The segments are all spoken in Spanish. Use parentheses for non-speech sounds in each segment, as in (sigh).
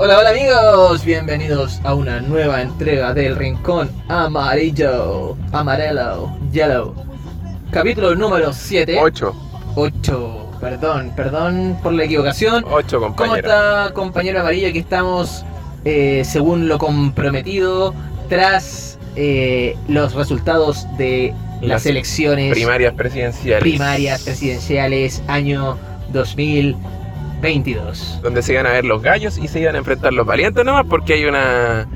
Hola, hola amigos, bienvenidos a una nueva entrega del Rincón Amarillo, Amarelo, Yellow. Capítulo número 7. 8. 8, perdón, perdón por la equivocación. 8, ¿Cómo compañero. está compañero amarillo? Aquí estamos, eh, según lo comprometido, tras eh, los resultados de las, Las elecciones Primarias presidenciales. primarias presidenciales año 2022. Donde se iban a ver los gallos y se iban a enfrentar los valientes nomás porque hay una.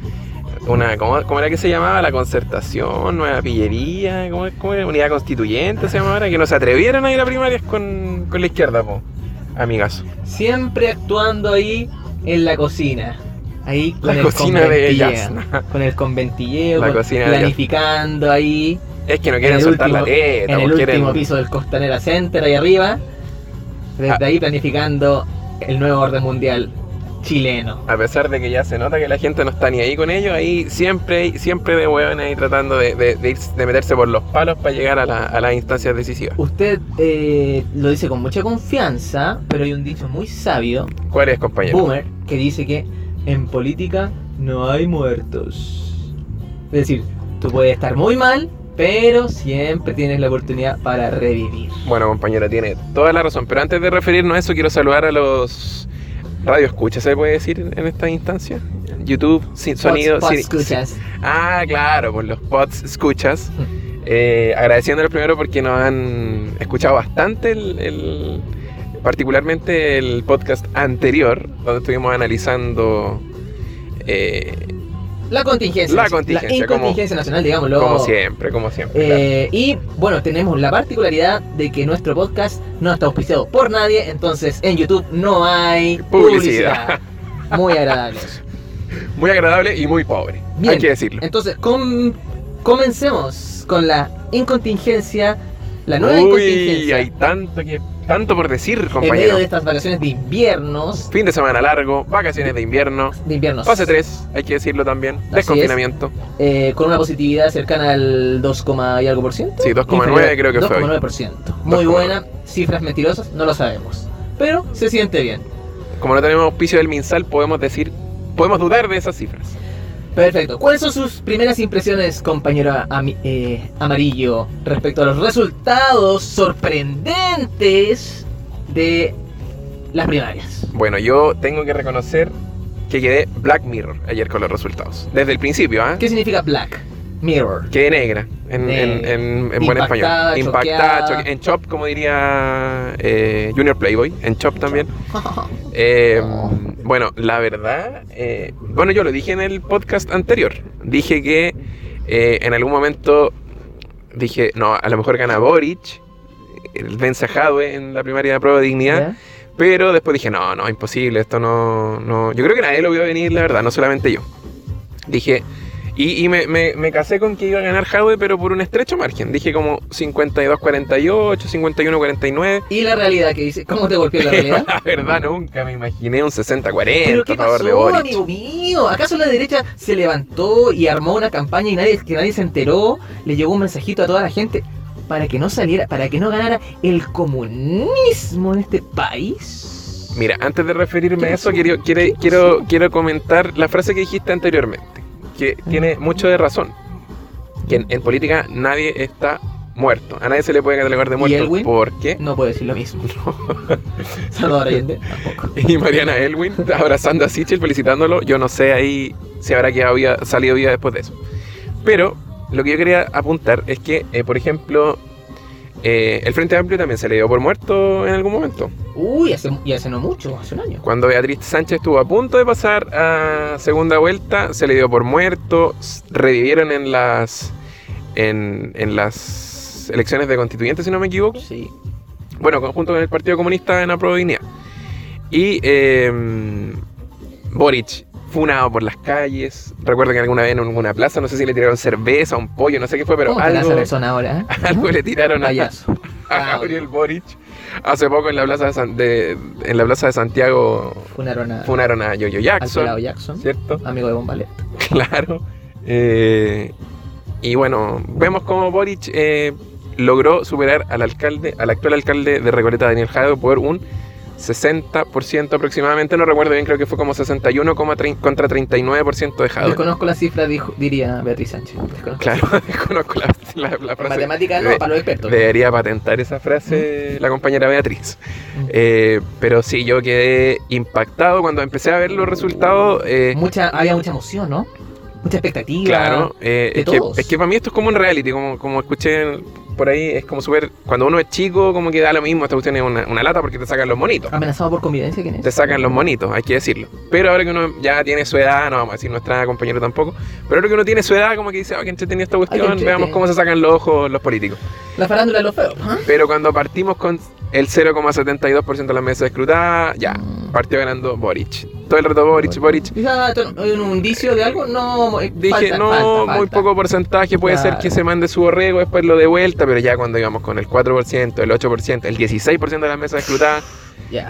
una ¿cómo, cómo era que se llamaba? La concertación, nueva pillería, ¿cómo, cómo era? Unidad constituyente se llama ahora, que no se atrevieron a ir a primarias con, con la izquierda, po. Amigas. Siempre actuando ahí en la cocina. Ahí con La el cocina de. Yasna. Con el conventilleo, La con- cocina planificando ahí. Es que no En quieren soltar la último- teta, en po, el quieren- último piso del Costanera Center, ahí arriba. Desde Ah. ahí planificando el nuevo orden mundial chileno. A pesar de que ya se nota que la gente no está ni ahí con ellos, ahí siempre, siempre de hueón ahí tratando de, de- de irse- de meterse por los palos para llegar a, la- a las instancias decisivas. Usted eh, lo dice con mucha confianza, pero hay un dicho muy sabio ¿Cuál es, compañero? boomer que dice que en política no hay muertos. Es decir, tú puedes estar muy mal, pero siempre tienes la oportunidad para revivir. Bueno, compañera, tiene toda la razón. Pero antes de referirnos a eso, quiero saludar a los radio escuchas, ¿se puede decir en esta instancia? YouTube, sin sonido. Sin- escuchas. Ah, claro, por los pods escuchas. Eh, agradeciéndoles primero porque nos han escuchado bastante, el, el- particularmente el podcast anterior, donde estuvimos analizando, eh, La contingencia. La contingencia, La incontingencia nacional, digámoslo. como siempre, como siempre. claro. Eh, y bueno, tenemos la particularidad de que nuestro podcast no está auspiciado por nadie, entonces en YouTube no hay Publicidad. publicidad. Muy agradable. (laughs) Muy agradable y muy pobre, Bien. hay que decirlo. Entonces, com- comencemos con la incontingencia, la nueva Uy, incontingencia. hay tanto que tanto por decir, en medio compañero. de estas vacaciones de inviernos, Fin de semana largo, vacaciones de invierno, de inviernos, fase 3, hay que decirlo también, Así desconfinamiento. eh, con una positividad cercana al 2, y algo por ciento. Sí, 2,9 Inferior, creo que fue hoy. 2,9%. Muy 2,9. buena, cifras mentirosas, no lo sabemos. Pero se siente bien. Como no tenemos auspicio del MinSal, podemos decir, podemos dudar de esas cifras. Perfecto. ¿Cuáles son sus primeras impresiones, compañero eh, amarillo, respecto a los resultados sorprendentes de las primarias? Bueno, yo tengo que reconocer que quedé Black Mirror ayer con los resultados. Desde el principio, ¿ah? ¿Qué significa Black Mirror? Quedé negra, en, Negra. en- en- en buen español. Impactada, choqueada. choque- en Chop, como diría eh, Junior Playboy, en Chop también. (laughs) Eh, Bueno, la verdad, eh, bueno, yo lo dije en el podcast anterior. Dije que eh, en algún momento dije, no, a lo mejor gana Boric, el Jadwe en la primaria de prueba de dignidad. Pero después dije, no, no, imposible, esto no, no. Yo creo que nadie lo vio venir, la verdad, no solamente yo. Dije, y, y me, me- me casé con que iba a ganar Jadwe, pero por un estrecho margen. Dije como 52-48, 51-49. ¿Y la realidad que dice? ¿Cómo te golpeó la realidad? (laughs) La verdad, nunca me imaginé un ¿Pero 60-40 qué a favor de Boric. amigo mío? ¿Acaso la derecha se levantó y armó una campaña y nadie, que nadie se enteró? Le llegó un mensajito a toda la gente para que no saliera, para que no ganara el comunismo en este país. Mira, antes de referirme ¿Qué a eso, quiero, quiero, ¿Qué quiero, quiero comentar la frase que dijiste anteriormente, que tiene mucho de razón. Que en, en política nadie está muerto. A nadie se le puede catalogar de ¿Y muerto Elwin? porque... No puedo decir lo mismo. (laughs) (laughs) Salvador Allende tampoco. (laughs) Y Mariana Elwin abrazando a Sichel, felicitándolo. Yo no sé ahí si habrá quedado viva- salido viva después de eso. Pero lo que yo quería apuntar es que, eh, por ejemplo, eh, el Frente Amplio también se le dio por muerto en algún momento. Uy, hace, y hace no mucho, hace un año. Cuando Beatriz Sánchez estuvo a punto de pasar a segunda vuelta, se le dio por muerto. Revivieron en las en, en las elecciones de constituyentes, si no me equivoco. Sí. Bueno, conjunto con el Partido Comunista en Dignidad. Y eh, Boric, funado por las calles. Recuerdo que alguna vez en alguna plaza, no sé si le tiraron cerveza, un pollo, no sé qué fue, pero ¿Cómo te la algo, ahora? eh? (laughs) algo le tiraron a, (laughs) a Gabriel Boric. Hace poco en la plaza de, San- de- en la plaza de Santiago Funaron a, funaron a Yoyo Jackson, ¿cierto? amigo de Bombalet. (laughs) Claro. Eh, y bueno, vemos cómo Boric eh, logró superar al alcalde, al actual alcalde de Recoleta, Daniel Jadwe, por un 60% aproximadamente, no recuerdo bien, creo que fue como 61 contra 39% de Jadwe. Desconozco la cifra, dijo, diría Beatriz Sánchez. Desconozco. Claro, (laughs) desconozco la, la- la frase. Matemática no, De- para los expertos. Debería patentar esa frase la compañera Beatriz. Mm. Eh, pero sí, yo quedé impactado cuando empecé a ver los resultados. eh, Mucha, había mucha emoción, ¿no? Mucha expectativa. Claro, eh, de es, que, todos. es que para mí esto es como un reality, como, como escuché por ahí, es como súper... Cuando uno es chico, como que da lo mismo, esta cuestión es una, una lata porque te sacan los monitos. Amenazado por convivencia, ¿quién es? Te sacan los monitos, hay que decirlo. Pero ahora que uno ya tiene su edad, no vamos a decir nuestra compañera tampoco, pero ahora que uno tiene su edad, como que dice, ah, que entretenido esta cuestión, veamos cómo se sacan los ojos los políticos. La farándula de los feos. ¿ah? Pero cuando partimos con el 0,72% de las mesas escrutadas, ya, partió ganando Boric. Todo el rato Boric, Boric. ¿hay un indicio de algo? No, eh, Dije, falta, no, falta, muy poco porcentaje, puede ser que se mande su borrego, después lo de vuelta, pero ya cuando íbamos con el 4%, el 8%, el 16% de las mesas escrutadas,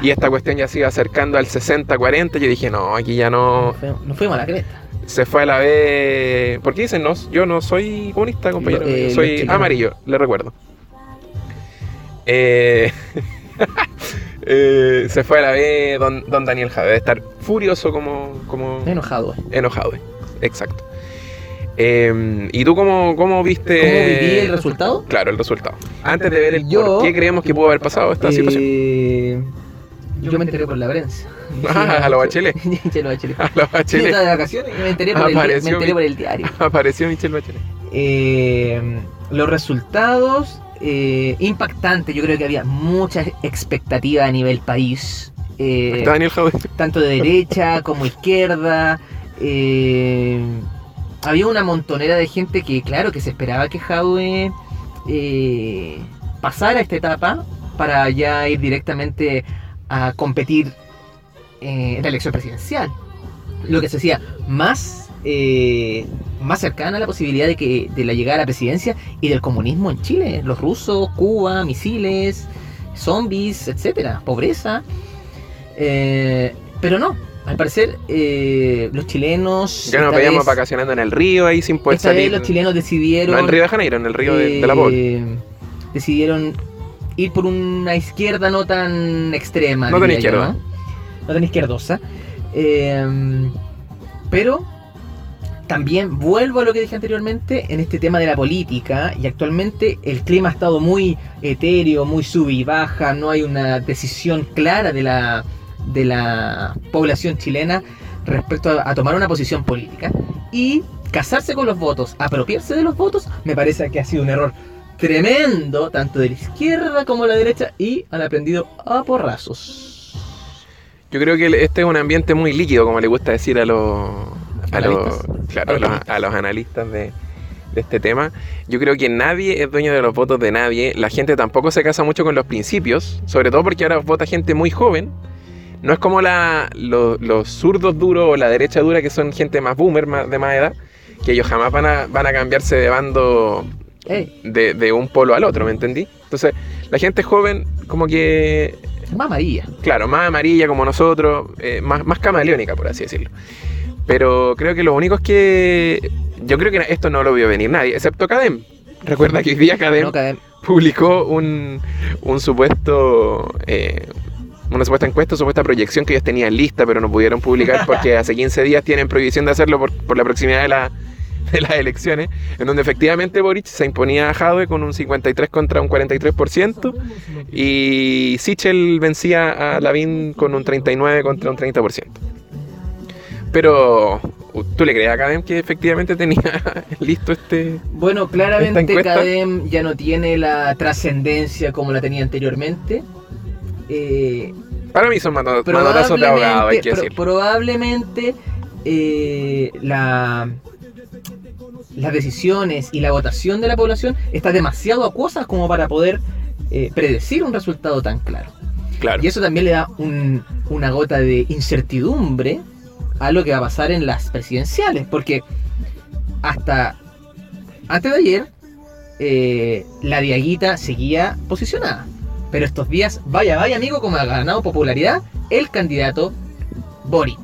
y esta cuestión ya se iba acercando al 60-40, yo dije, no, aquí ya no, Nos fuimos- a la cresta. se fue a la vez. ¿Por qué dicen no? Yo no soy comunista, compañero. Lo- eh, soy amarillo, le recuerdo. Eh, (laughs) eh, se fue a la vez don, don Daniel Jade. Debe estar furioso como, como Enojado. eh. enojado. Exacto. Eh, ¿Y tú cómo, cómo viste ¿Cómo viví el resultado? Claro, el resultado. Antes de ver el Yo- por qué creemos que pudo haber pasado esta situación. Eh, Yo me enteré por la prensa. (laughs) Ah, a lo Bachelet. (laughs) Che, lo Bachelet. A la Yo Bachelet. estaba de vacaciones y me enteré por, el, me enteré por el diario. Apareció Michelle Bachelet. Eh, los resultados eh, impactantes. Yo creo que había mucha expectativa a nivel país. Eh, Daniel tanto de derecha como izquierda. eh, había una montonera de gente que, claro, que se esperaba que Jadwe eh, pasara esta etapa para ya ir directamente a competir en la elección presidencial. Lo que se hacía más, eh, más cercana a la posibilidad de que de la llegada a la presidencia y del comunismo en Chile. Los rusos, Cuba, misiles, zombies, etcétera, pobreza. Eh, pero no, al parecer eh, los chilenos. Ya nos veíamos vacacionando en el río ahí sin poder esta vez salir. los chilenos decidieron. No en Río de Janeiro, en el río de, de la eh, Decidieron ir por una izquierda no tan extrema. No tan yo, izquierda. ¿no? No tan izquierdosa. Pero también vuelvo a lo que dije anteriormente en este tema de la política y actualmente el clima ha estado muy etéreo, muy sub y baja, no hay una decisión clara de la, de la población chilena respecto a, a tomar una posición política y casarse con los votos, apropiarse de los votos, me parece que ha sido un error tremendo, tanto de la izquierda como de la derecha, y han aprendido a porrazos. Yo creo que este es un ambiente muy líquido, como le gusta decir a los, a los, ¿Analistas? claro, a los, a los analistas de, de este tema. Yo creo que nadie es dueño de los votos de nadie. La gente tampoco se casa mucho con los principios, sobre todo porque ahora vota gente muy joven. No es como la, lo- los zurdos duros o la derecha dura, que son gente más boomer, más, de más edad, que ellos jamás van a, van a cambiarse de bando de un polo al otro, ¿me entendí? Entonces, la gente joven, como que más amarilla. claro, más amarilla como nosotros, eh, más, más camaleónica, por así decirlo. Pero creo que lo único es que yo creo que esto no lo vio venir nadie, excepto Cadem. Recuerda que hoy día Cadem No, cada- publicó un, un supuesto... eh, una supuesta encuesta, supuesta proyección que ellos tenían lista, pero no pudieron publicar (laughs) porque hace 15 días tienen prohibición de hacerlo por, por la proximidad de, la- de las elecciones, en donde efectivamente Boric se imponía a Jadwe con un 53 contra un 43%, y Sichel vencía a Lavín con un 39 contra un 30%. Pero, ¿tú le crees a Cadem que efectivamente tenía (laughs) listo este...? Bueno, ¿Esta claramente? Cadem ya no tiene la trascendencia como la tenía anteriormente. Eh, Para mí son mano- manotazos de abogado, hay que pro- decir. probablemente eh, la, las decisiones y la votación de la población está demasiado acuosas como para poder eh, predecir un resultado tan claro. Claro. Y eso también le da un- una gota de incertidumbre a lo que va a pasar en las presidenciales, porque hasta antes de ayer eh, la Diaguita seguía posicionada. Pero estos días, vaya, vaya amigo, como ha ganado popularidad el candidato Boric.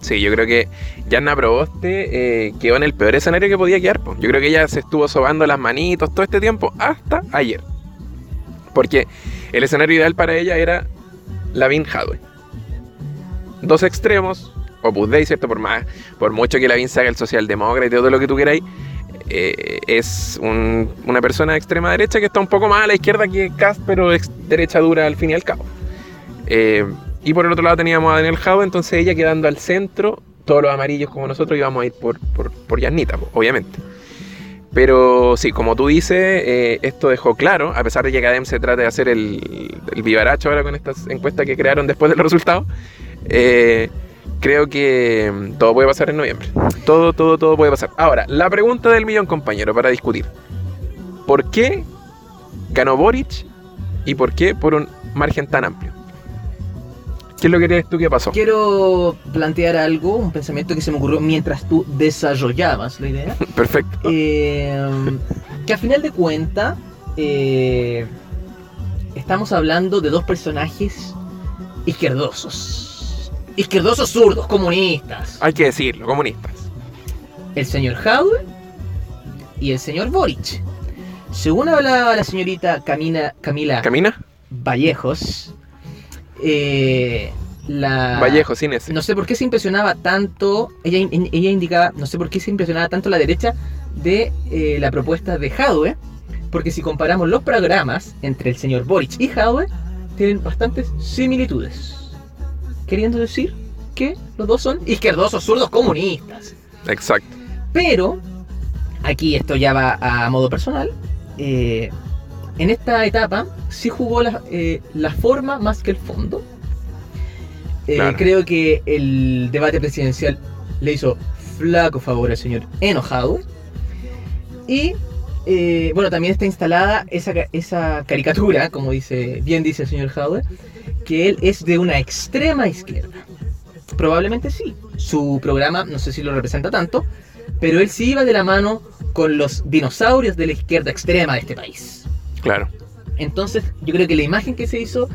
Sí, yo creo que Yanna Proboste eh, quedó en el peor escenario que podía quedar. Yo creo que ella se estuvo sobando las manitos todo este tiempo hasta ayer. Porque el escenario ideal para ella era Lavín Hadwe. Dos extremos, Opus Dei, ¿cierto? Por más, por mucho que Lavín haga el socialdemócrata y todo lo que tú queráis, eh, es un- una persona de extrema derecha que está un poco más a la izquierda que Cast, pero ex- derecha dura al fin y al cabo. Eh, y por el otro lado teníamos a Daniel Jau, entonces ella quedando al centro, todos los amarillos como nosotros íbamos a ir por, por, por Yasnita, obviamente. Pero sí, como tú dices, eh, esto dejó claro, a pesar de que Academ se trate de hacer el, el vivaracho ahora con estas encuestas que crearon después de los resultados, eh, creo que mm, todo puede pasar en noviembre. Todo, todo, todo puede pasar. Ahora, la pregunta del millón, compañero, para discutir. ¿Por qué ganó Boric y por qué por un margen tan amplio? ¿Qué es lo que crees tú que pasó? Quiero plantear algo, un pensamiento que se me ocurrió mientras tú desarrollabas la idea. (laughs) Perfecto. Eh, que a final de cuentas eh, estamos hablando de dos personajes izquierdosos. Izquierdosos zurdos, comunistas. Hay que decirlo, comunistas. El señor Jaude y el señor Boric. Según hablaba la señorita Camina, Camila ¿Camina? Vallejos, eh, la... Vallejo, sin ese. No sé por qué se impresionaba tanto, ella, ella indicaba, no sé por qué se impresionaba tanto la derecha de eh, la propuesta de Jadwe, porque si comparamos los programas entre el señor Boric y Jadwe, tienen bastantes similitudes. Queriendo decir que los dos son izquierdosos, zurdos, comunistas. Exacto. Pero, aquí esto ya va a modo personal, eh, en esta etapa sí jugó la, eh, la forma más que el fondo. Eh, Claro. Creo que el debate presidencial le hizo flaco favor al señor enojado. Y eh, bueno, también está instalada esa, esa caricatura, como dice, bien dice el señor Jadwe, que él es de una extrema izquierda. Probablemente sí. Su programa, no sé si lo representa tanto, pero él sí iba de la mano con los dinosaurios de la izquierda extrema de este país. Claro. Entonces, yo creo que la imagen que se hizo,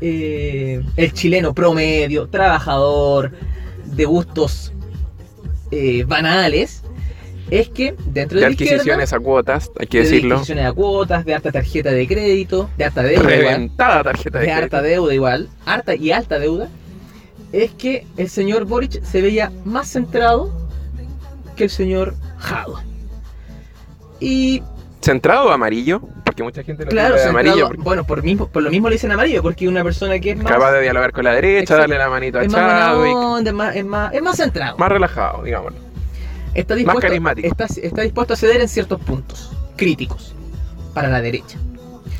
eh, el chileno promedio, trabajador, de gustos eh, banales, es que dentro De de, la adquisiciones a cuotas, hay que de decirlo. adquisiciones a cuotas, de harta tarjeta de crédito, de harta deuda, igual, Reventada tarjeta de, de harta deuda igual, harta y alta deuda, es que el señor Boric se veía más centrado que el señor Jado. Y ¿Centrado o amarillo? Porque mucha gente lo claro, de centrado- amarillo. porque bueno, por, mismo, por lo mismo le dicen amarillo, porque una persona que es más, Capaz de dialogar con la derecha, Exacto. darle la manito a es más buena Chadwick. onda, es más, es más, es más centrado. Más relajado, digámoslo. Está, dispuesto, carismático. Está, está dispuesto a ceder en ciertos puntos críticos para la derecha.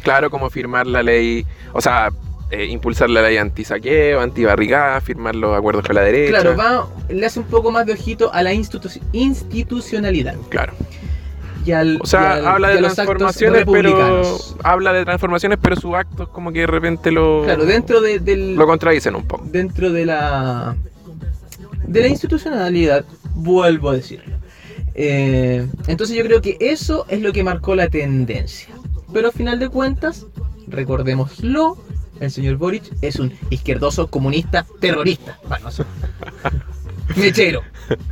Claro, como firmar la ley, o sea, eh, impulsar la ley anti-saqueo, anti-barricada, firmar los acuerdos con la derecha. Claro, va, le hace un poco más de ojito a la institu- institucionalidad. Claro. Y al, O sea, y al- habla de transformaciones, pero habla de transformaciones, pero sus actos como que de repente lo, Claro, dentro de, del, lo contradicen un poco. dentro de la de la institucionalidad, vuelvo a decirlo. Eh, entonces yo creo que eso es lo que marcó la tendencia. Pero a final de cuentas, recordémoslo, el señor Boric es un izquierdoso comunista terrorista. Bueno, eso- (laughs) Mechero.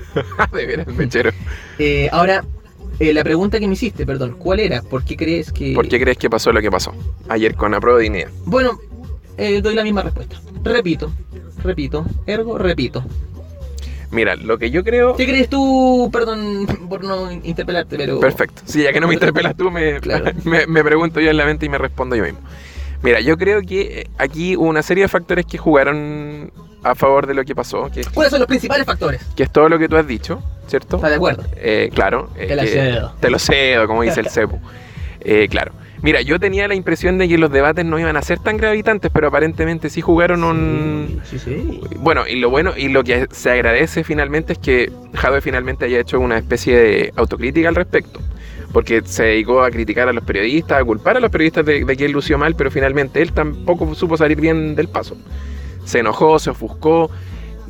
(laughs) de veras, mechero. Eh, ahora, eh, la pregunta que me hiciste, perdón, ¿cuál era? ¿Por qué crees que...? ¿Por qué crees que pasó lo que pasó ayer con la prueba de INEA? Bueno, eh, doy la misma respuesta. Repito, repito, ergo, repito. Mira, lo que yo creo... ¿Qué crees tú? Perdón por no interpelarte, pero. Perfecto. Sí, ya que no me interpelas tú, me, Claro. (laughs) me, me pregunto yo en la mente y me respondo yo mismo. Mira, yo creo que eh, aquí hubo una serie de factores que jugaron a favor de lo que pasó, que, ¿Cuáles son los principales factores? que es todo lo que tú has dicho, ¿cierto? ¿Estás de acuerdo? Eh, claro. eh, Te que- cedo. Te lo cedo, como dice el (laughs) CEPU. Eh, claro. Mira, yo tenía la impresión de que los debates no iban a ser tan gravitantes, pero aparentemente sí jugaron un... Sí, sí. Bueno, y lo bueno y lo que se agradece finalmente es que Jadwe finalmente haya hecho una especie de autocrítica al respecto. Porque se dedicó a criticar a los periodistas, a culpar a los periodistas de, de que él lució mal, pero finalmente él tampoco supo salir bien del paso. Se enojó, se ofuscó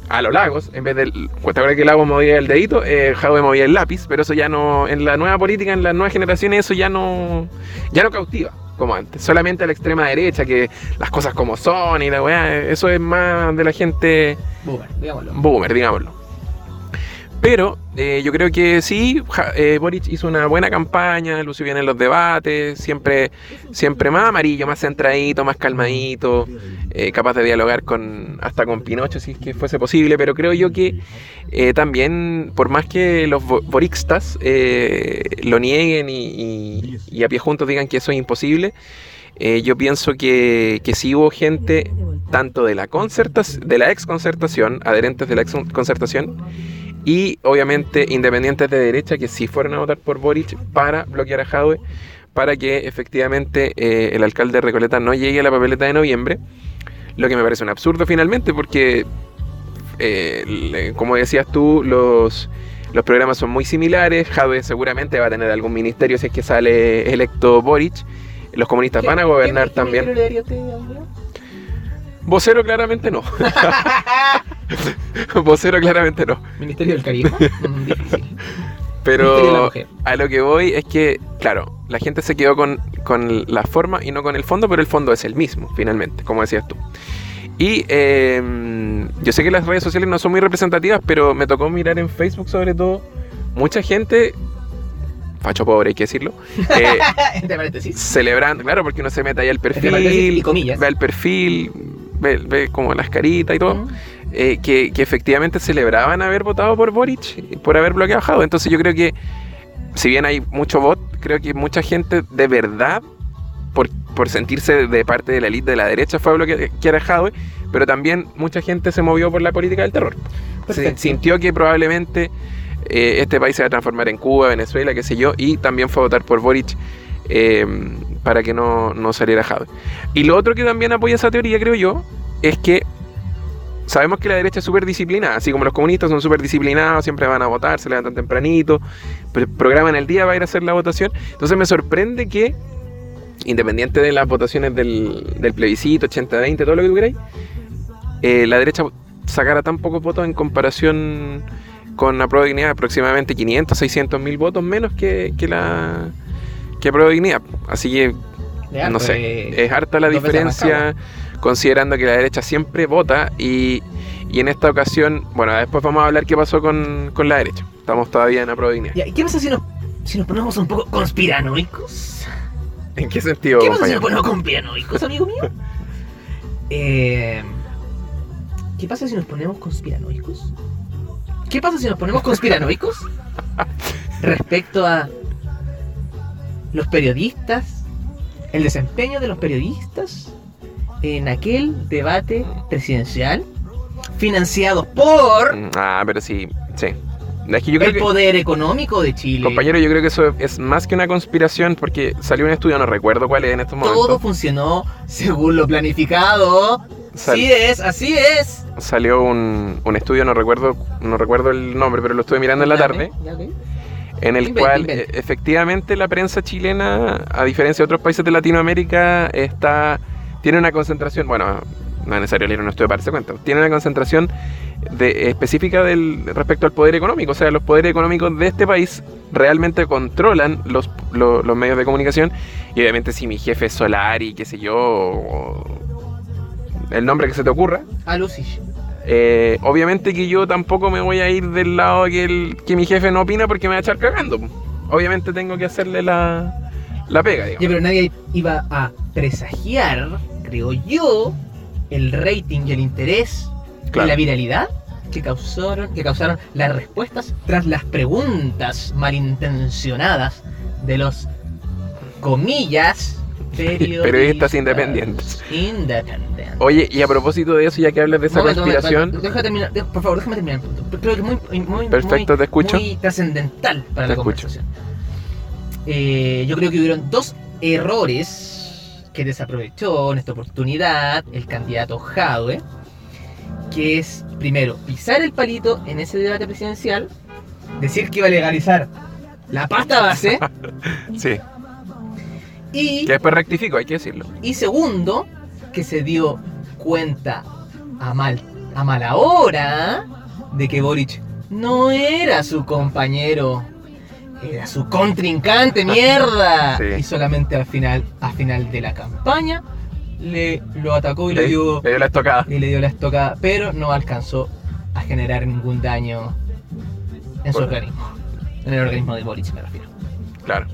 a los lagos, en vez del. ¿Te acuerdas que el lago movía el dedito? Eh, Jadwe movía el lápiz, pero eso ya no. En la nueva política, en las nuevas generaciones, eso ya no. Ya no cautiva como antes. Solamente a la extrema derecha, que las cosas como son y la weá, eso es más de la gente Boomer, digámoslo. boomer, digámoslo. Pero eh, yo creo que sí, eh, Boric hizo una buena campaña, lució bien en los debates, siempre, siempre más amarillo, más centradito, más calmadito, eh, capaz de dialogar con hasta con Pinocho si es que fuese posible, pero creo yo que también, por más que los bo- borixtas lo nieguen y, a pie juntos digan que eso es imposible, yo pienso que, que sí hubo gente, tanto de la, concertas, de la ex concertación, adherentes de la ex concertación, y obviamente independientes de derecha que sí fueron a votar por Boric para bloquear a Jadwe, para que efectivamente eh, el alcalde de Recoleta no llegue a la papeleta de noviembre, lo que me parece un absurdo finalmente, porque eh, como decías tú, los, los programas son muy similares, Jadwe seguramente va a tener algún ministerio si es que sale electo Boric, los comunistas van a gobernar también. Vocero claramente no. (laughs) Vocero claramente no. Ministerio del Caribe. Mm, difícil. (laughs) Pero a lo que voy es que, claro, la gente se quedó con, con la forma y no con el fondo, pero el fondo es el mismo, finalmente, como decías tú. Y eh, yo sé que las redes sociales no son muy representativas, pero me tocó mirar en Facebook sobre todo mucha gente, facho pobre hay que decirlo, (laughs) eh, celebrando, claro, porque uno se mete ahí al paréntesis y perfil, comillas. ve el perfil, ve, ve como las caritas y todo Mm. eh, que, que efectivamente celebraban haber votado por Boric, por haber bloqueado a Jadwe. Entonces yo creo que, si bien hay mucho voto, creo que mucha gente de verdad, por, por sentirse de parte de la élite de la derecha, fue a bloquear a Jadwe, pero también mucha gente se movió por la política del terror. Se- sintió que probablemente eh, este país se va a transformar en Cuba, Venezuela, qué sé yo, y también fue a votar por Boric eh, para que no, no saliera Jadwe. Y lo otro que también apoya esa teoría, creo yo, es que sabemos que la derecha es súper disciplinada, así como los comunistas son súper disciplinados, siempre van a votar, se levantan tempranito, programan el día para ir a hacer la votación. Entonces me sorprende que, independiente de las votaciones del, del plebiscito, 80-20, todo lo que tú queráis, eh, la derecha sacara tan pocos votos en comparación con la prueba de aproximadamente 500, 600 mil votos menos que, que la que dignidad. Así que Ya, no pues, sé, es harta la diferencia considerando que la derecha siempre vota y, y en esta ocasión, bueno, después vamos a hablar qué pasó con, con la derecha. Estamos todavía en la prueba de dignidad. Ya, ¿y ¿Qué pasa si nos, si nos ponemos un poco conspiranoicos? ¿En qué sentido, ¿Qué pasa si nos ponemos conspiranoicos, amigo mío? (laughs) Eh, ¿Qué pasa si nos ponemos conspiranoicos? ¿Qué pasa si nos ponemos conspiranoicos? (laughs) Respecto a los periodistas, el desempeño de los periodistas en aquel debate presidencial financiado por Mm, Ah, pero sí, sí. Es que yo creo el que, poder económico de Chile. compañero, yo creo que eso es más que una conspiración porque salió un estudio, no recuerdo cuál es en estos Todo momentos. funcionó según lo planificado. Sal- Sí es, así es. Salió un, un estudio, no recuerdo, no recuerdo el nombre, pero lo estuve mirando en la tarde. En el cual eh, efectivamente la prensa chilena, a diferencia de otros países de Latinoamérica, está tiene una concentración, bueno, no es necesario leer un estudio para darse cuenta, tiene una concentración de, específica del, respecto al poder económico, o sea, los poderes económicos de este país realmente controlan los, lo- los medios de comunicación. Y obviamente si mi jefe es Solari, qué sé yo, o el nombre que se te ocurra, A Lucich. Eh, obviamente que yo tampoco me voy a ir del lado que, el, que mi jefe no opina porque me va a echar cagando. Obviamente tengo que hacerle la, la pega, digamos. Pero nadie iba a presagiar, creo yo, el rating y el interés Claro. y la viralidad que causaron, que causaron las respuestas tras las preguntas malintencionadas de los comillas periodistas, independientes. Independientes. Oye, y a propósito de eso, ya que hablas de esa Momento, conspiración, momento, déjame terminar, de- por favor, déjame terminar. Creo que es muy, muy, Perfecto, muy- te escucho. muy trascendental para Te la escucho. conversación. Eh, yo creo que hubieron dos errores que desaprovechó en esta oportunidad el candidato Jadwe, que es, primero, pisar el palito en ese debate presidencial, decir que iba a legalizar la pasta base, (laughs) sí, y que después rectifico, hay que decirlo. Y segundo, que se dio cuenta a, mal, a mala hora de que Boric no era su compañero, era su contrincante, (laughs) mierda. Sí. Y solamente al final, al final de la campaña le lo atacó y le dio, Le dio la estocada. y le dio la estocada, pero no alcanzó a generar ningún daño en su organismo. En el organismo de Boric me refiero. Claro.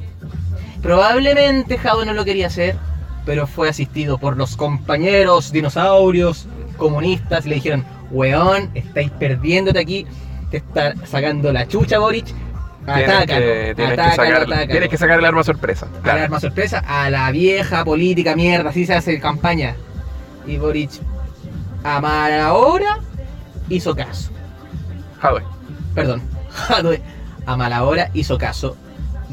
Probablemente Jadwe no lo quería hacer, pero fue asistido por los compañeros dinosaurios comunistas y le dijeron, weón, estáis perdiéndote aquí, te está sacando la chucha Boric, Tienes atácalo, que, tienes, que atácalo, sacar, atácalo". tienes que sacar el arma sorpresa. Claro. arma sorpresa, a la vieja política mierda, así se hace campaña. Y Boric, a mala hora, hizo caso. Jadwe. Perdón, Jadwe, a mala hora hizo caso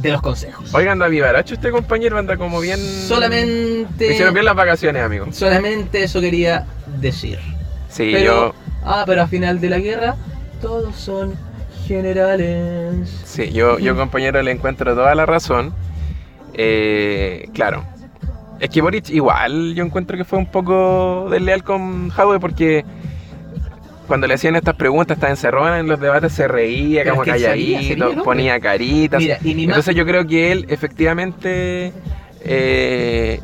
de los consejos. Oiga, anda vivaracho este compañero, anda como bien. Me Solamente, hicieron bien las vacaciones, amigo. solamente eso quería decir. Sí, Pero, yo. ah, pero a final de la guerra, todos son generales. Sí, yo, yo (laughs) compañero le encuentro toda la razón. Eh, claro. Es que Boric igual yo encuentro que fue un poco desleal con Jadwe porque cuando le hacían estas preguntas, estaba encerrado en los debates, se reía Pero como es que sería calladito, ponía caritas. Mira, y Entonces yo creo que él efectivamente eh,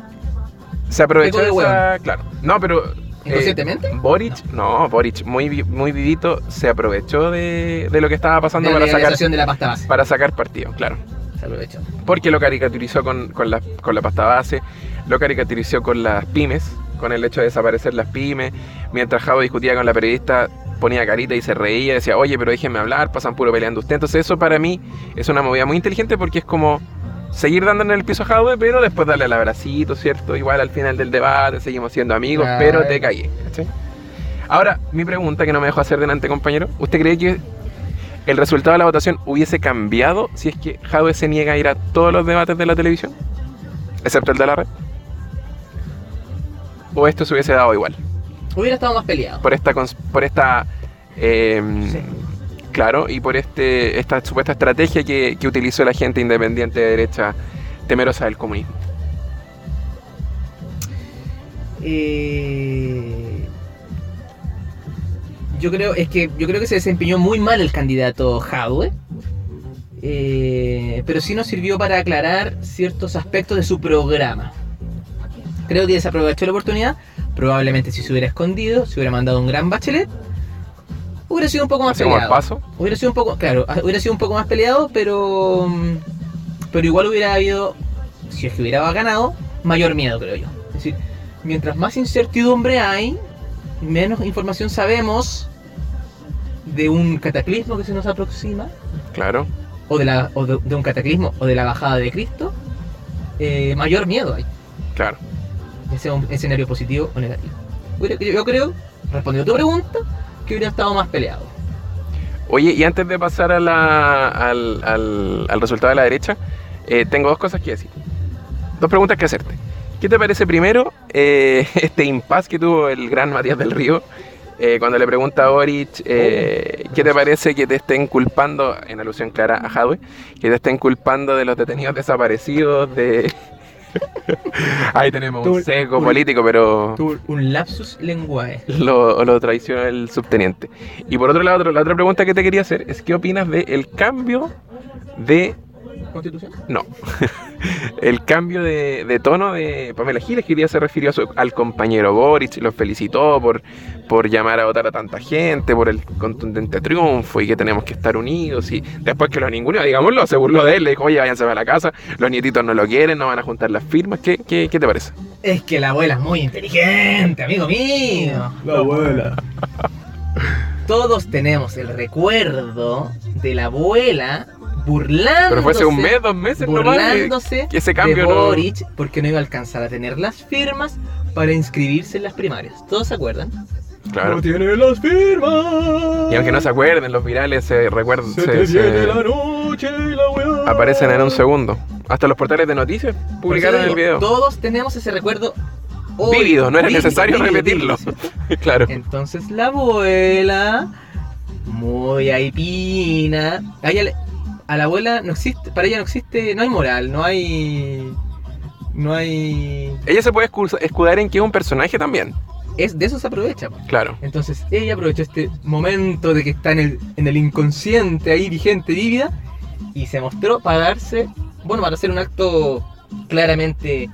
se aprovechó de esa... Claro. No, pero... eh, ¿Inconscientemente? Boric, no, Boric, muy, muy vivito, se aprovechó de, de lo que estaba pasando de la para sacar, legalización de la pasta base. para sacar partido, claro. Se aprovechó. Porque lo caricaturizó con, con, la, con la pasta base, lo caricaturizó con las pymes, con el hecho de desaparecer las pymes. Mientras Javo discutía con la periodista, ponía carita y se reía, decía, oye, pero déjenme hablar, pasan puro peleando usted. Entonces eso para mí es una movida muy inteligente porque es como seguir dándole en el piso a Jadwe, pero después darle el abracito, ¿cierto? Igual al final del debate seguimos siendo amigos, pero te caí. ¿cachai? Ahora, mi pregunta que no me dejo hacer delante, compañero, ¿usted cree que el resultado de la votación hubiese cambiado si es que Jadwe se niega a ir a todos los debates de la televisión? Excepto el de la red. ¿O esto se hubiese dado igual? Hubiera estado más peleado. Por esta... Por esta eh, Sí. Claro, y por este esta supuesta estrategia que, que utilizó la gente independiente de derecha temerosa del comunismo. Eh, yo creo es que yo creo que se desempeñó muy mal el candidato Jadwe. Eh, pero sí nos sirvió para aclarar ciertos aspectos de su programa. Creo que desaprovechó la oportunidad. Probablemente si se hubiera escondido, se hubiera mandado un gran bachelet, hubiera sido un poco más peleado. paso. Hubiera sido un poco, claro, ah, hubiera sido un poco más peleado, pero mm, pero igual hubiera habido, si es que hubiera ganado, mayor miedo, creo yo. Es decir, mientras más incertidumbre hay, menos información sabemos de un cataclismo que se nos aproxima, Claro. o de, la, o de, de un cataclismo, o de la bajada de Cristo, eh, mayor miedo hay, Claro. Ya sea un escenario positivo o negativo. Yo creo, respondiendo a tu pregunta, que hubiera estado más peleado. Oye, y antes de pasar a la- al, al- al resultado de la derecha, eh, tengo dos cosas que decir. Dos preguntas que hacerte. ¿Qué te parece primero eh, (laughs) este impas que tuvo el gran Matías del Río eh, cuando le pregunta a Boric eh, qué te parece que te estén culpando, en alusión clara a Jadwe, que te estén culpando de los detenidos desaparecidos, de... Ahí tenemos un seco un- político, pero un lapsus lenguae. lo, lo traicionó el subteniente. Y por otro lado, la otra pregunta que te quería hacer es ¿qué opinas del cambio de... ¿Constitución? No, (laughs) el cambio de, de tono de Pamela Giles, que hoy día se refirió a su- al compañero Boric, lo felicitó por, por llamar a votar a tanta gente, por el contundente triunfo y que tenemos que estar unidos. Y después que lo ninguneó, digámoslo, se burló de él, le dijo, oye, váyanse a la casa, los nietitos no lo quieren, no van a juntar las firmas. ¿Qué, qué, qué te parece? Es que la abuela es muy inteligente, amigo mío. La abuela. Todos tenemos el recuerdo de la abuela burlándose. Pero fue hace un mes, dos meses nomás. que- burlándose que ese de cambio no- Boric porque no iba a alcanzar a tener las firmas para inscribirse en las primarias. ¿Todos se acuerdan? Claro. No tiene las firmas. Y aunque no se acuerden, los virales se recuerdan. Se se- se- viene la noche y la weá. aparecen en un segundo. Hasta los portales de noticias publicaron Por eso el digo, video. Todos tenemos ese recuerdo hoy. Vívido, no era Vívido, necesario vívido, repetirlo. vívido, (laughs) claro. Entonces la abuela, muy aipina, a, ella le- a la abuela no existe, para ella no existe, no hay moral, no hay, no hay, Ella se puede escudar en que es un personaje también. es de eso se aprovecha. po. Claro. Entonces ella aprovechó este momento de que está en el, en el inconsciente ahí vigente, vívida, y se mostró para darse, bueno, para hacer un acto claramente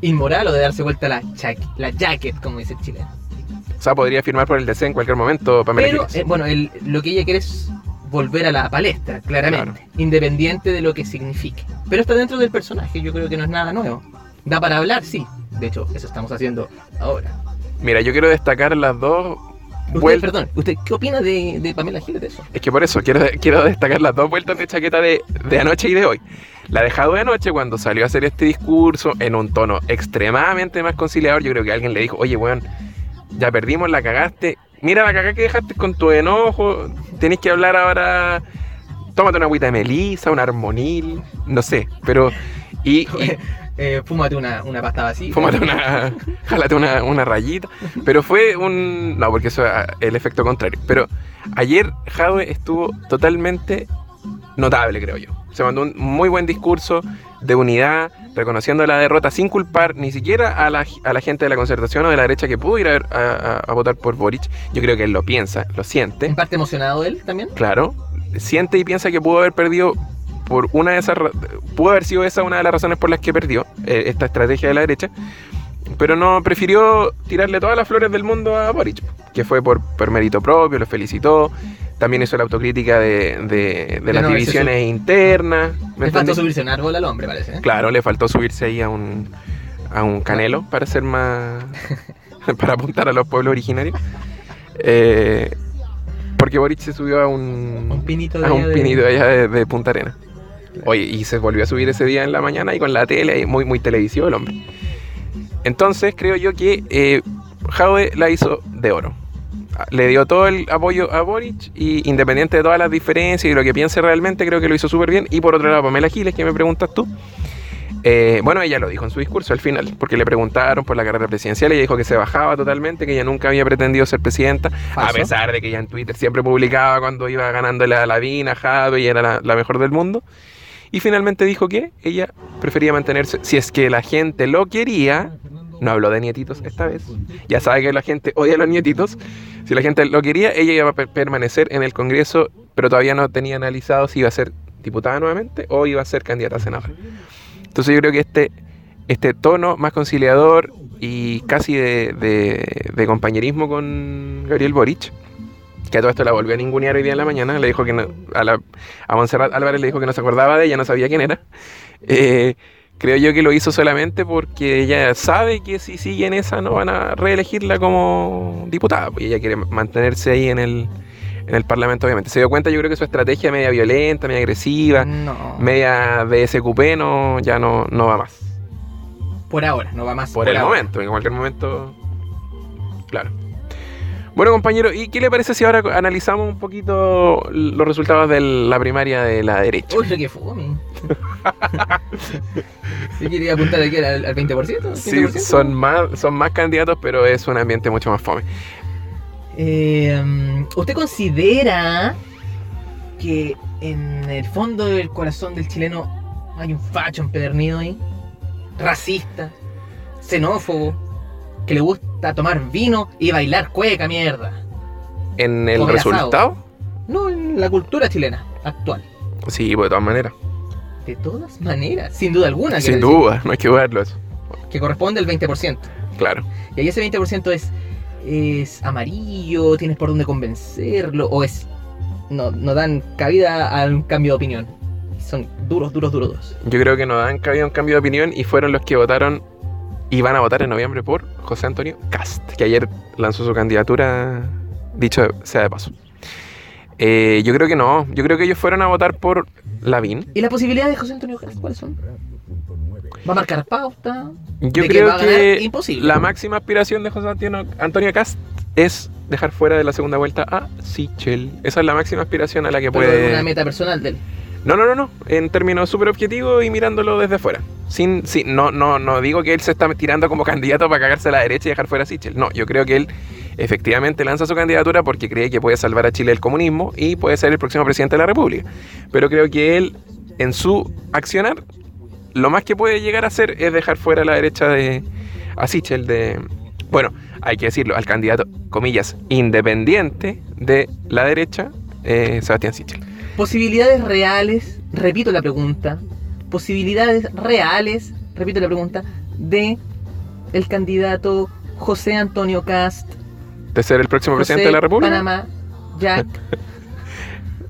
inmoral o de darse vuelta la, la jacket, como dice el chileno. O sea, podría firmar por el DC en cualquier momento, Pamela Pero, eh, bueno, el- lo que ella quiere es volver a la palestra, claramente, independiente de lo que signifique. Pero está dentro del personaje, yo creo que no es nada nuevo. Da para hablar, sí. De hecho, eso estamos haciendo ahora. Mira, yo quiero destacar las dos Usted, perdón, ¿usted qué opina de, de Pamela Giles de eso? Es que por eso quiero, quiero destacar las dos vueltas de chaqueta de, de anoche y de hoy. La de Jadwe anoche cuando salió a hacer este discurso en un tono extremadamente más conciliador. Yo creo que alguien le dijo, oye, weón, ya perdimos, la cagaste. Mira la cagada que dejaste con tu enojo. Tenés que hablar ahora. Tómate una agüita de melisa, un armonil, no sé. Pero. Y, y (laughs) Eh, fúmate una, una pasta vacía. fúmate una. (laughs) Jálate una, una rayita. Pero fue un. No, porque eso es el efecto contrario. Pero ayer Jadwe estuvo totalmente notable, creo yo. Se mandó un muy buen discurso de unidad, reconociendo la derrota sin culpar ni siquiera a la, a la gente de la concertación o de la derecha que pudo ir a, votar por Boric. Yo creo que él lo piensa, lo siente, En parte emocionado él también. claro. Siente y piensa que pudo haber perdido por una de esas. Pudo haber sido esa una de las razones por las que perdió eh, esta estrategia de la derecha. Pero no prefirió tirarle todas las flores del mundo a Boric, que fue por, por mérito propio, lo felicitó. También hizo la autocrítica de, de- de las no divisiones internas. ¿me Le faltó subirse un árbol al hombre, parece. ¿eh? Claro, le faltó subirse ahí a un, a un canelo para ser más. (laughs) para apuntar a los pueblos originarios. Eh, porque Boric se subió a un. Un pinito de a allá un de- pinito allá de, de Punta Arena. Oye, y se volvió a subir ese día en la mañana y con la tele, y muy, muy televisivo el hombre. Entonces creo yo que eh, la hizo de oro. Le dio todo el apoyo a Boric y independiente de todas las diferencias y lo que piense realmente, creo que lo hizo súper bien. Y por otro lado, Pamela Giles, que me preguntas tú. eh, bueno, ella lo dijo en su discurso al final, porque le preguntaron por la carrera presidencial y ella dijo que se bajaba totalmente, que ella nunca había pretendido ser presidenta, a pesar de que ella en Twitter siempre publicaba cuando iba ganándole a Lavín, a Jadwe y era la, la mejor del mundo. Y finalmente dijo que ella prefería mantenerse, si es que la gente lo quería, no habló de nietitos esta vez, ya sabe que la gente odia a los nietitos, si la gente lo quería, ella iba a per- permanecer en el Congreso, pero todavía no tenía analizado si iba a ser diputada nuevamente o iba a ser candidata a senadora. Entonces yo creo que este, este tono más conciliador y casi de, de- compañerismo con Gabriel Boric, que a todo esto la volvió a ningunear hoy día en la mañana, le dijo que a, la, a Montserrat Álvarez le dijo que no se acordaba de ella, no sabía quién era. Eh, creo yo que lo hizo solamente porque ella sabe que si sigue en esa no van a reelegirla como diputada, pues ella quiere mantenerse ahí en el, en el Parlamento, obviamente. Se dio cuenta, yo creo que su estrategia media violenta, media agresiva, No. media de SQP no, ya no, no va más. Por ahora, no va más. Por, el ahora. momento, en cualquier momento. Claro. Bueno, compañero, ¿y qué le parece si ahora analizamos un poquito los resultados de la primaria de la derecha? Uy, qué fome. (laughs) ¿Sí quería apuntar aquí al, al 20%? Sí, 100%? son más, son más candidatos, pero es un ambiente mucho más fome. Eh, ¿Usted considera que en el fondo del corazón del chileno hay un facho empedernido ahí? Racista, xenófobo, que le gusta tomar vino y bailar cueca, mierda. En el Comer resultado, No en la cultura chilena actual. sí, pues de todas maneras. De todas maneras, sin duda alguna. Sin decir, duda, no hay que dudarlo eso. Que corresponde al 20%. Claro. Y ahí ese 20% es, es amarillo, tienes por dónde convencerlo, o es. No, no dan cabida a un cambio de opinión. Son duros, duros, duros. Yo creo que no han cabido un cambio de opinión y fueron los que votaron y van a votar en noviembre por José Antonio Cast, que ayer lanzó su candidatura, dicho sea de paso. Eh, yo creo que no, yo creo que ellos fueron a votar por Lavín. ¿Y las posibilidades de José Antonio Cast cuáles son? ¿Va a marcar pauta? Yo ¿De que creo va a ganar? que Imposible. la máxima aspiración de José Antonio, Antonio Cast es dejar fuera de la segunda vuelta a Sichel. Esa es la máxima aspiración a la que Pero puede... una meta personal de él. No, no, no, no. En términos súper objetivos y mirándolo desde fuera. Sin, sin, no, no, no digo que él se está tirando como (laughs) candidato para cagarse a la derecha y dejar fuera a Sichel. No, yo creo que él efectivamente lanza su candidatura porque cree que puede salvar a Chile del comunismo y puede ser el próximo presidente de la República. Pero creo que él, en su accionar, lo más que puede llegar a hacer es dejar fuera a la derecha de Sichel de. Bueno, hay que decirlo, al candidato, comillas, independiente de la derecha, eh, Sebastián Sichel. Posibilidades reales, repito la pregunta. Posibilidades reales, repito la pregunta, de el candidato José Antonio Cast de ser el próximo José presidente de la República. Panamá, Jack.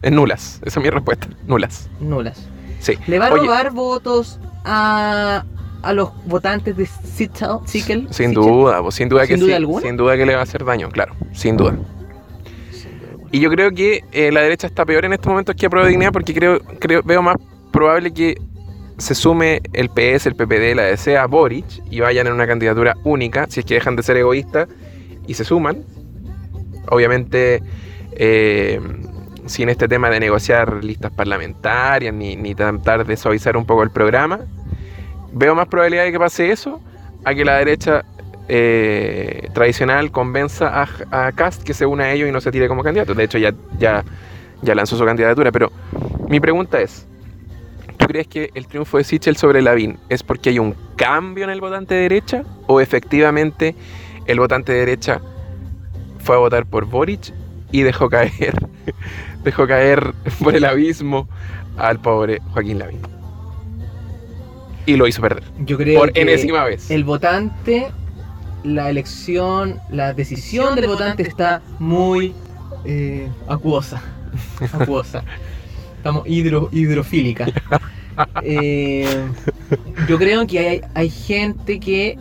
Es (laughs) nulas. Esa es mi respuesta. Nulas. Nulas. Sí. ¿Le va a Oye, robar votos a, a los votantes de Sichel? Sichel? Sin Sichel? duda, pues, sin duda que ¿Sin duda sí. alguna? Sin duda que le va a hacer daño, claro. Sin duda. Y yo creo que eh, la derecha está peor en estos momentos que aprueba dignidad porque creo, creo, veo más probable que se sume el PS, el PPD, la DC a Boric y vayan en una candidatura única, si es que dejan de ser egoístas y se suman. Obviamente, eh, sin este tema de negociar listas parlamentarias ni, ni tratar de suavizar un poco el programa, veo más probabilidad de que pase eso a que la derecha eh, tradicional convenza a, a Cast que se una a ellos y no se tire como candidato. De hecho, ya, ya, ya lanzó su candidatura. Pero mi pregunta es: ¿tú crees que el triunfo de Sichel sobre Lavín es porque hay un cambio en el votante de derecha? ¿O efectivamente el votante de derecha fue a votar por Boric y dejó caer, (laughs) dejó caer por el abismo al pobre Joaquín Lavín? Y lo hizo perder. Yo creo Por que enésima vez. el votante, la elección, la decisión del votante está muy eh, acuosa. (laughs) Acuosa. Estamos hidro, hidrofílica. (laughs) Eh, yo creo que hay, hay gente que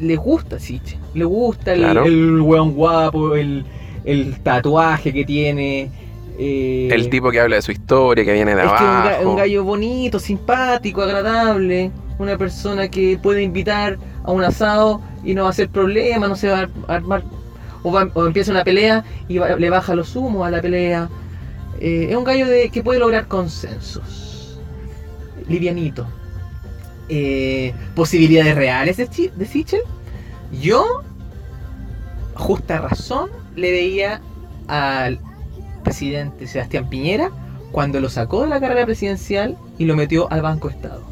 le gusta Siche. Le gusta el, Claro. el weón guapo, el, el tatuaje que tiene. eh, El tipo que habla de su historia, que viene de es que un, abajo. ga- un gallo bonito, simpático, agradable, una persona que puede invitar a un asado y no va a hacer problema, no se va a armar, o, va- o empieza una pelea y le baja los humos a la pelea. Eh, es un gallo de, que puede lograr consensos, livianito. Eh, posibilidades reales de, de Sichel. Yo, justa razón, le veía al presidente Sebastián Piñera cuando lo sacó de la carrera presidencial y lo metió al Banco Estado.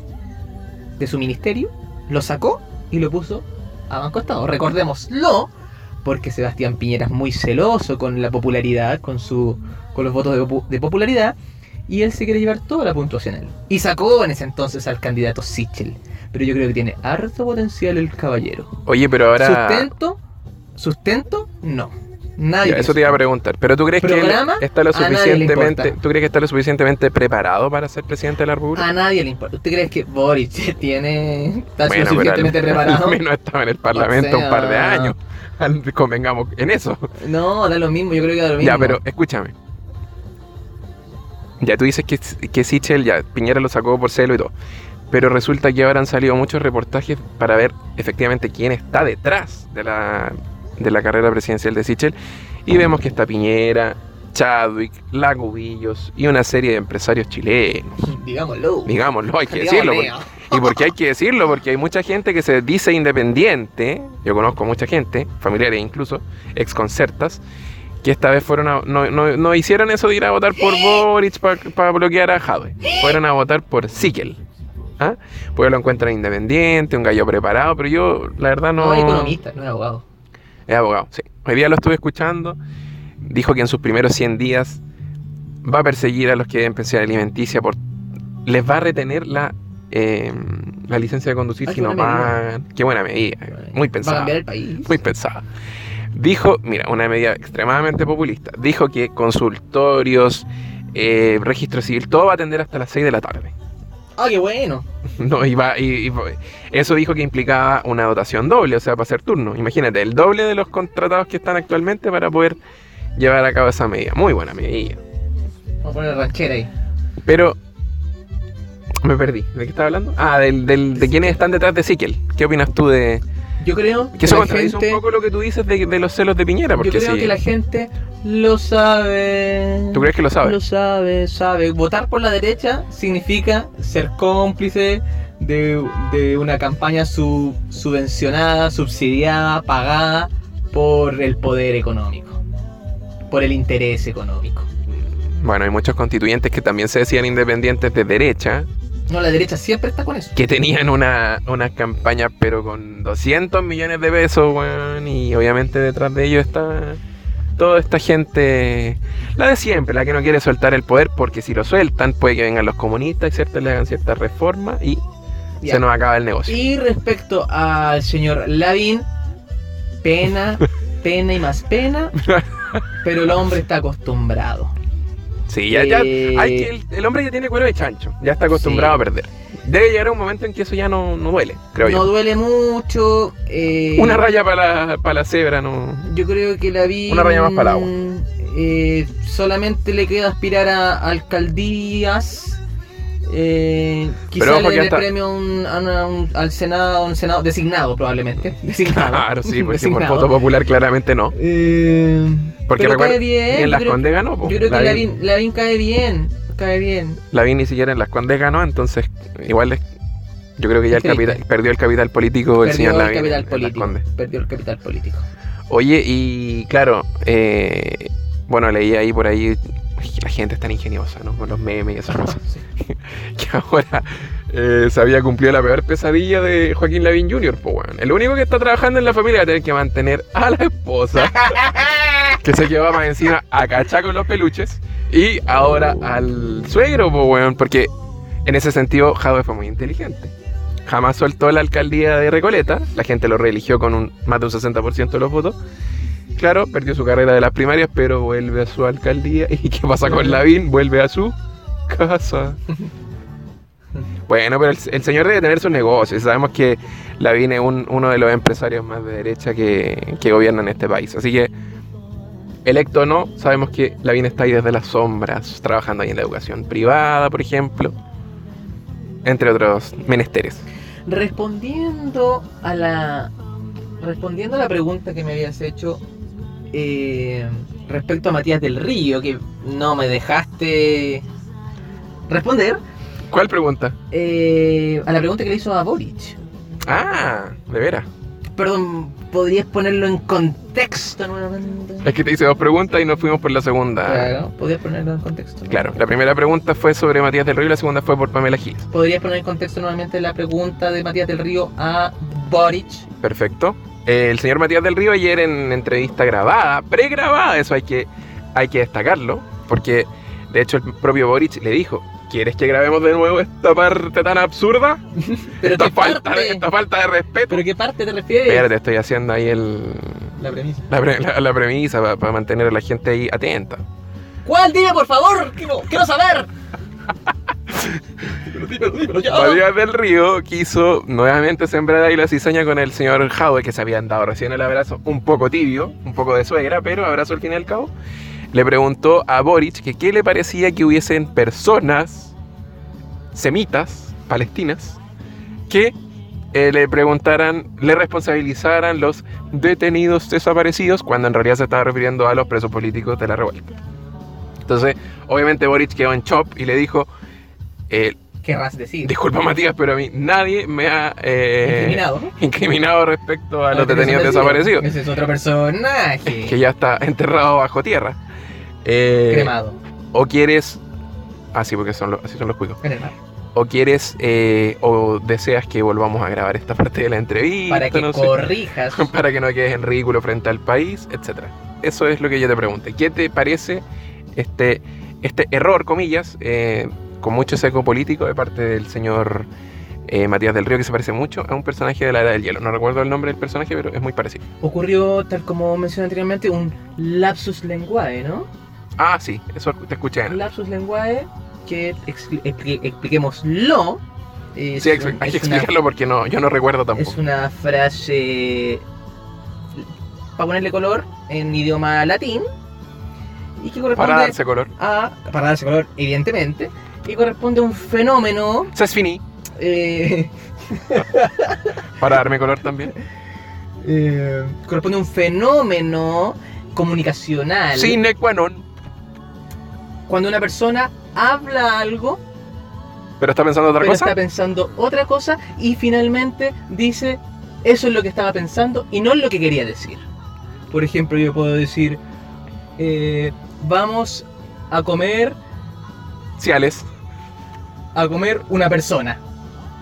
De su ministerio, lo sacó y lo puso a Banco Estado. Recordémoslo, porque Sebastián Piñera es muy celoso con la popularidad, con, su, con los votos de, popu- de popularidad, y él se quiere llevar toda la puntuación a él. Y sacó en ese entonces al candidato Sichel. Pero yo creo que tiene harto potencial el caballero. Oye, pero ahora. ¿Sustento? ¿Sustento? No. Nadie. Ya, eso te iba a preguntar. Pero tú crees que él está lo suficientemente. ¿Tú crees que está lo suficientemente preparado para ser presidente de la República? A nadie le importa. ¿Usted cree que Boric tiene está Bueno, pero suficientemente al- preparado? (laughs) al menos estaba en el Parlamento O sea- un par de años. (laughs) Convengamos en eso. No, da lo mismo, yo creo que da lo mismo. Ya, pero escúchame. Ya tú dices que, que Sichel, ya Piñera lo sacó por celo y todo. Pero resulta que ahora han salido muchos reportajes para ver efectivamente quién está detrás de la, de la carrera presidencial de Sichel. Y vemos que está Piñera, Chadwick, Lacubillos y una serie de empresarios chilenos. Digámoslo. Digámoslo, hay que decirlo. porque- ¿Y por qué hay que decirlo? Porque hay mucha gente que se dice independiente, yo conozco mucha gente, familiares incluso, exconcertas, que esta vez fueron a, no, no- no hicieron eso de ir a votar por Boric para bloquear a Jadwe. Fueron a votar por Sikel. ¿Ah? Porque lo encuentran independiente, un gallo preparado, pero yo la verdad no... No, es economista, no es abogado. Es abogado, sí. Hoy día lo estuve escuchando. Dijo que en sus primeros 100 días va a perseguir a los que den pensión alimenticia por... Les va a retener la, eh, la licencia de conducir Ah, si no pagan. Qué buena medida. Muy Va a pensada. cambiar el país. Muy pensada. Dijo, mira, una medida extremadamente populista. Dijo que consultorios, eh, registro civil, todo va a atender hasta las 6 de la tarde. Ah, qué bueno. (laughs) No, y va- y- y- eso dijo que implicaba una dotación doble, o sea, para hacer turno. Imagínate, el doble de los contratados que están actualmente para poder llevar a cabo esa medida. Muy buena medida. Vamos a poner ranchera ahí. Pero me perdí. ¿De qué estaba hablando? Ah, del, del- de quiénes están detrás de Sikel. ¿Qué opinas tú de...? Yo creo Que eso la contradice gente, un poco lo que tú dices de, de los celos de Piñera, yo porque creo si... que la gente lo sabe. ¿Tú crees que lo sabe? Lo sabe, sabe. Votar por la derecha significa ser cómplice de, de una campaña sub- subvencionada, subsidiada, pagada por el poder económico, por el interés económico. Bueno, hay muchos constituyentes que también se decían independientes de derecha, No, la derecha siempre está con eso. que tenían una, una campaña pero con 200 millones de pesos, weón, y obviamente detrás de ellos está toda esta gente, la de siempre, la que no quiere soltar el poder, porque si lo sueltan puede que vengan los comunistas y cierto, le hagan ciertas reformas y Ya. se nos acaba el negocio. Y respecto al señor Lavín, pena, (laughs) pena y más pena, (laughs) pero el hombre está acostumbrado. Sí, ya, ya. Hay que- el, el hombre ya tiene cuero de chancho. Ya está acostumbrado Sí. a perder. Debe llegar un momento en que eso ya no, no duele, creo no yo. duele mucho. eh, Una raya para la, para la cebra, no. Yo creo que la vi. Una raya más para el agua. eh, solamente le queda aspirar a alcaldías. Eh, quizá le dé premio a un- a una- a un- al Senado, un Senado designado probablemente. (laughs) Designado. Claro, sí, porque por Designado. voto popular claramente no. Eh, Porque recuerda, bien. en Las Condes ganó. po. Yo creo que Lavín- Lavín, cae bien. Cae bien. Lavín ni siquiera en Las Condes ganó, entonces igual es- yo creo que ya el capital, perdió el capital político el señor el Lavín capital en- político. Perdió el capital político. Oye, y claro, eh, bueno, leí ahí por ahí, la gente es tan ingeniosa, ¿no? Con los memes y esas cosas. Sí. (laughs) que ahora eh, se había cumplido la peor pesadilla de Joaquín Lavín Jr., pues bueno. El único que está trabajando en la familia va a tener que mantener a la esposa, (laughs) que se lleva más encima a cachar con los peluches, y ahora al suegro, pues bueno, porque en ese sentido Jadwe fue muy inteligente. Jamás soltó la alcaldía de Recoleta, la gente lo reeligió con un, más de un 60% de los votos. Claro, perdió su carrera de las primarias, pero vuelve a su alcaldía. (laughs) ¿Y qué pasa con Lavín? Vuelve a su casa. (laughs) Bueno, pero el, el señor debe tener sus negocios. Sabemos que Lavín es un- uno de los empresarios más de derecha que, que gobiernan este país. Así que, electo o no, sabemos que Lavín está ahí desde las sombras, trabajando ahí en la educación privada, por ejemplo, entre otros menesteres. Respondiendo a la. Respondiendo a la pregunta que me habías hecho eh, respecto a Matías del Río, que no me dejaste responder, ¿Cuál pregunta? eh, a la pregunta que le hizo a Boric. Ah, de veras. Perdón, ¿podrías ponerlo en contexto nuevamente? Es que te hice dos preguntas y nos fuimos por la segunda. Claro, ¿podrías ponerlo en contexto? Claro, la primera pregunta fue sobre Matías del Río y la segunda fue por Pamela Giles. ¿Podrías poner en contexto nuevamente la pregunta de Matías del Río a Boric? Perfecto. El señor Matías del Río ayer en entrevista grabada, pregrabada, eso hay que, hay que destacarlo, porque de hecho el propio Boric le dijo, ¿quieres que grabemos de nuevo esta parte tan absurda? (laughs) Pero esta, falta parte, esta falta de respeto. ¿Pero qué parte te refieres? Espérate, estoy haciendo ahí el, La premisa. la, pre- la- la premisa para mantener a la gente ahí atenta. ¿Cuál? Dime, por favor. Quiero, quiero saber. Matías del Río quiso nuevamente sembrar ahí la cizaña con el señor Jaude, que se habían dado recién el abrazo, un poco tibio, un poco de suegra, pero abrazo al fin y al cabo. Le preguntó a Boric que qué le parecía que hubiesen personas semitas, palestinas, que eh, le preguntaran, le responsabilizaran los detenidos desaparecidos, cuando en realidad se estaba refiriendo a los presos políticos de la revuelta. Entonces, obviamente Boric quedó en chop y le dijo, eh, Querrás decir. Disculpa Matías, pero a mí nadie me ha eh, Incriminado. incriminado respecto a los Ah, detenidos desaparecidos. Ese es otro personaje. (laughs) que ya está enterrado bajo tierra. Eh, Cremado. O quieres... Ah, sí, porque son los, así son los cuicos. Cremado. O quieres eh, o deseas que volvamos a grabar esta parte de la entrevista. Para que no sé. corrijas. (laughs) para que no quedes en ridículo frente al país, etcétera. Eso es lo que yo te pregunté. ¿Qué te parece este, este error, comillas, eh, con mucho seco político de parte del señor eh, Matías del Río, que se parece mucho a un personaje de la Edad del Hielo? No recuerdo el nombre del personaje, pero es muy parecido. Ocurrió, tal como mencioné anteriormente, un lapsus lenguae, ¿no? Ah, sí, eso te escuché. Un lapsus lenguae que expli- expli- expliquémoslo. Es Sí, un- hay que es una- explicarlo porque no, yo no recuerdo Es tampoco. una frase para ponerle color en idioma latín y que corresponde Para darse color. a para darse color evidentemente y corresponde a un fenómeno Se finí. eh, (laughs) Para darme color también. eh, corresponde a un fenómeno comunicacional Sine qua non. cuando una persona habla algo Pero está pensando otra pero cosa. está pensando otra cosa y finalmente dice eso es lo que estaba pensando y no es lo que quería decir. Por ejemplo, yo puedo decir eh, vamos a comer Ciales. A comer una persona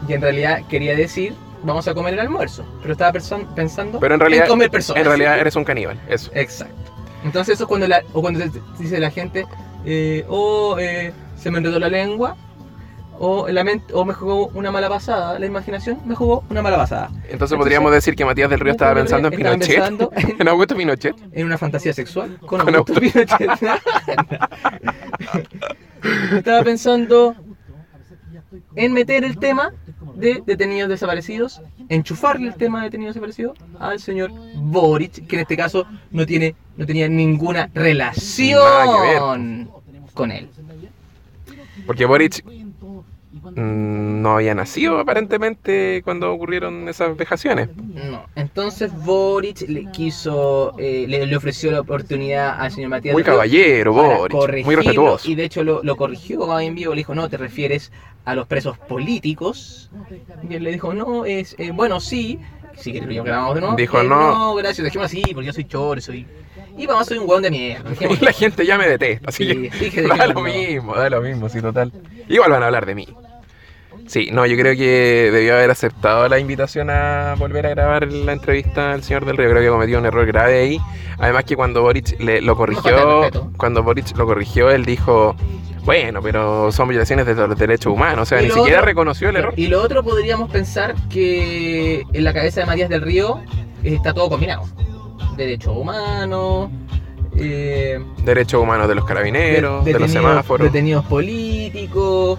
y en realidad quería decir vamos a comer el almuerzo, pero estaba pensando Pero en realidad, comer personas. en realidad eres un caníbal. Eso. Exacto. Entonces eso es cuando la, o cuando dice la gente eh, o eh, se me enredó la lengua o, la mente, o me jugó una mala pasada, la imaginación me jugó una mala pasada. Entonces podríamos decir que Matías del Río estaba pensando en Pinochet. (laughs) pensando En Augusto Pinochet. en una fantasía sexual con Con Augusto Pinochet. (laughs) estaba pensando en meter el tema de detenidos desaparecidos, enchufarle el tema de detenidos desaparecidos al señor Boric, que en este caso no tiene no tenía ninguna relación con él. Porque Boric no había nacido aparentemente cuando ocurrieron esas vejaciones. No. Entonces Boric le quiso, eh, le, le ofreció la oportunidad al señor Matías Muy Río caballero, Boric. Muy respetuoso. Y de hecho lo, lo corrigió en vivo, le dijo, no, te refieres a los presos políticos. Y él le dijo, no, es, eh, bueno, sí. Quieres lo grabamos de nuevo. Dijo, Eh, no. No, gracias, dejémoslo así, porque yo soy chor, soy... Y vamos, soy un hueón de mierda. Y (laughs) la gente ya me detesta, así Sí, que dije, (laughs) da lo mismo, da lo mismo, sí, total. Igual van a hablar de mí. Sí, no, yo creo que debió haber aceptado la invitación a volver a grabar la entrevista al señor del Río. Creo que cometió un error grave ahí. Además que cuando Boric le, lo corrigió, cuando Boric lo corrigió, él dijo, bueno, pero son violaciones de los derechos humanos. O sea, ni siquiera otro- reconoció el error. Y lo otro podríamos pensar que en la cabeza de Matías del Río está todo combinado. Derechos humanos, eh, Derechos humanos de los carabineros, de, los detenidos- semáforos. detenidos políticos,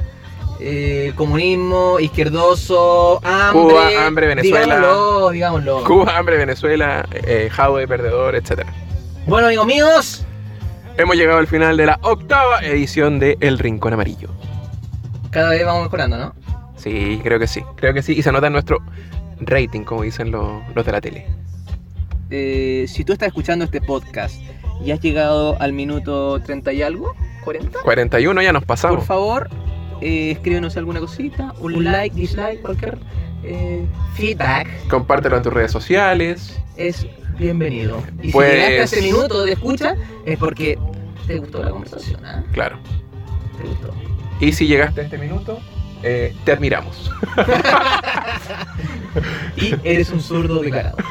eh, comunismo, izquierdoso, hambre. Cuba, hambre, Venezuela. Digámoslo, digámoslo. Cuba, hambre, Venezuela, eh, Jaude, perdedor, etcétera. Bueno, amigos míos, Hemos llegado al final de la octava edición de El Rincón Amarillo. cada vez vamos mejorando, ¿no? Sí, creo que sí. Creo que sí. Y se nota en nuestro rating, como dicen los, los de la tele. Eh, si tú estás escuchando este podcast y has llegado al minuto 30 y algo, 40, 41 ya nos Por pasamos. favor, eh, escríbenos alguna cosita, un like, dislike, cualquier eh, feedback Compártelo en tus redes sociales. es bienvenido. Y Pues- si llegaste a ese minuto de escucha es porque te gustó la conversación, ¿ah? Claro. Te gustó. Y si llegaste a este minuto, eh, te admiramos. (laughs) Y eres un zurdo declarado. (laughs)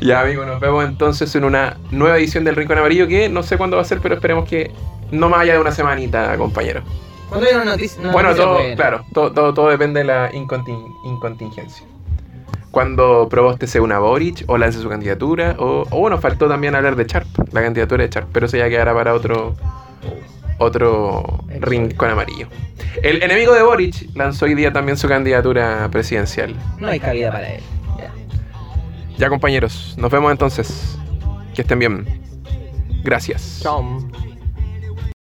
Ya, amigo, nos vemos entonces en una nueva edición del Rincón Amarillo que no sé cuándo va a ser, pero esperemos que no más allá de una semanita, compañero. Cuando hay una noticia, una Bueno, noticia todo, buena. claro, todo, todo, todo depende de la incontin- incontingencia. Cuando Proboste sea una Boric o lance su candidatura, o, o bueno, faltó también hablar de Charp, la candidatura de Charp, pero eso ya quedará para otro otro rincón amarillo. El enemigo de Boric lanzó hoy día también su candidatura presidencial. No hay cabida para él. Ya. Ya compañeros, nos vemos entonces. Que estén bien. Gracias. Chao.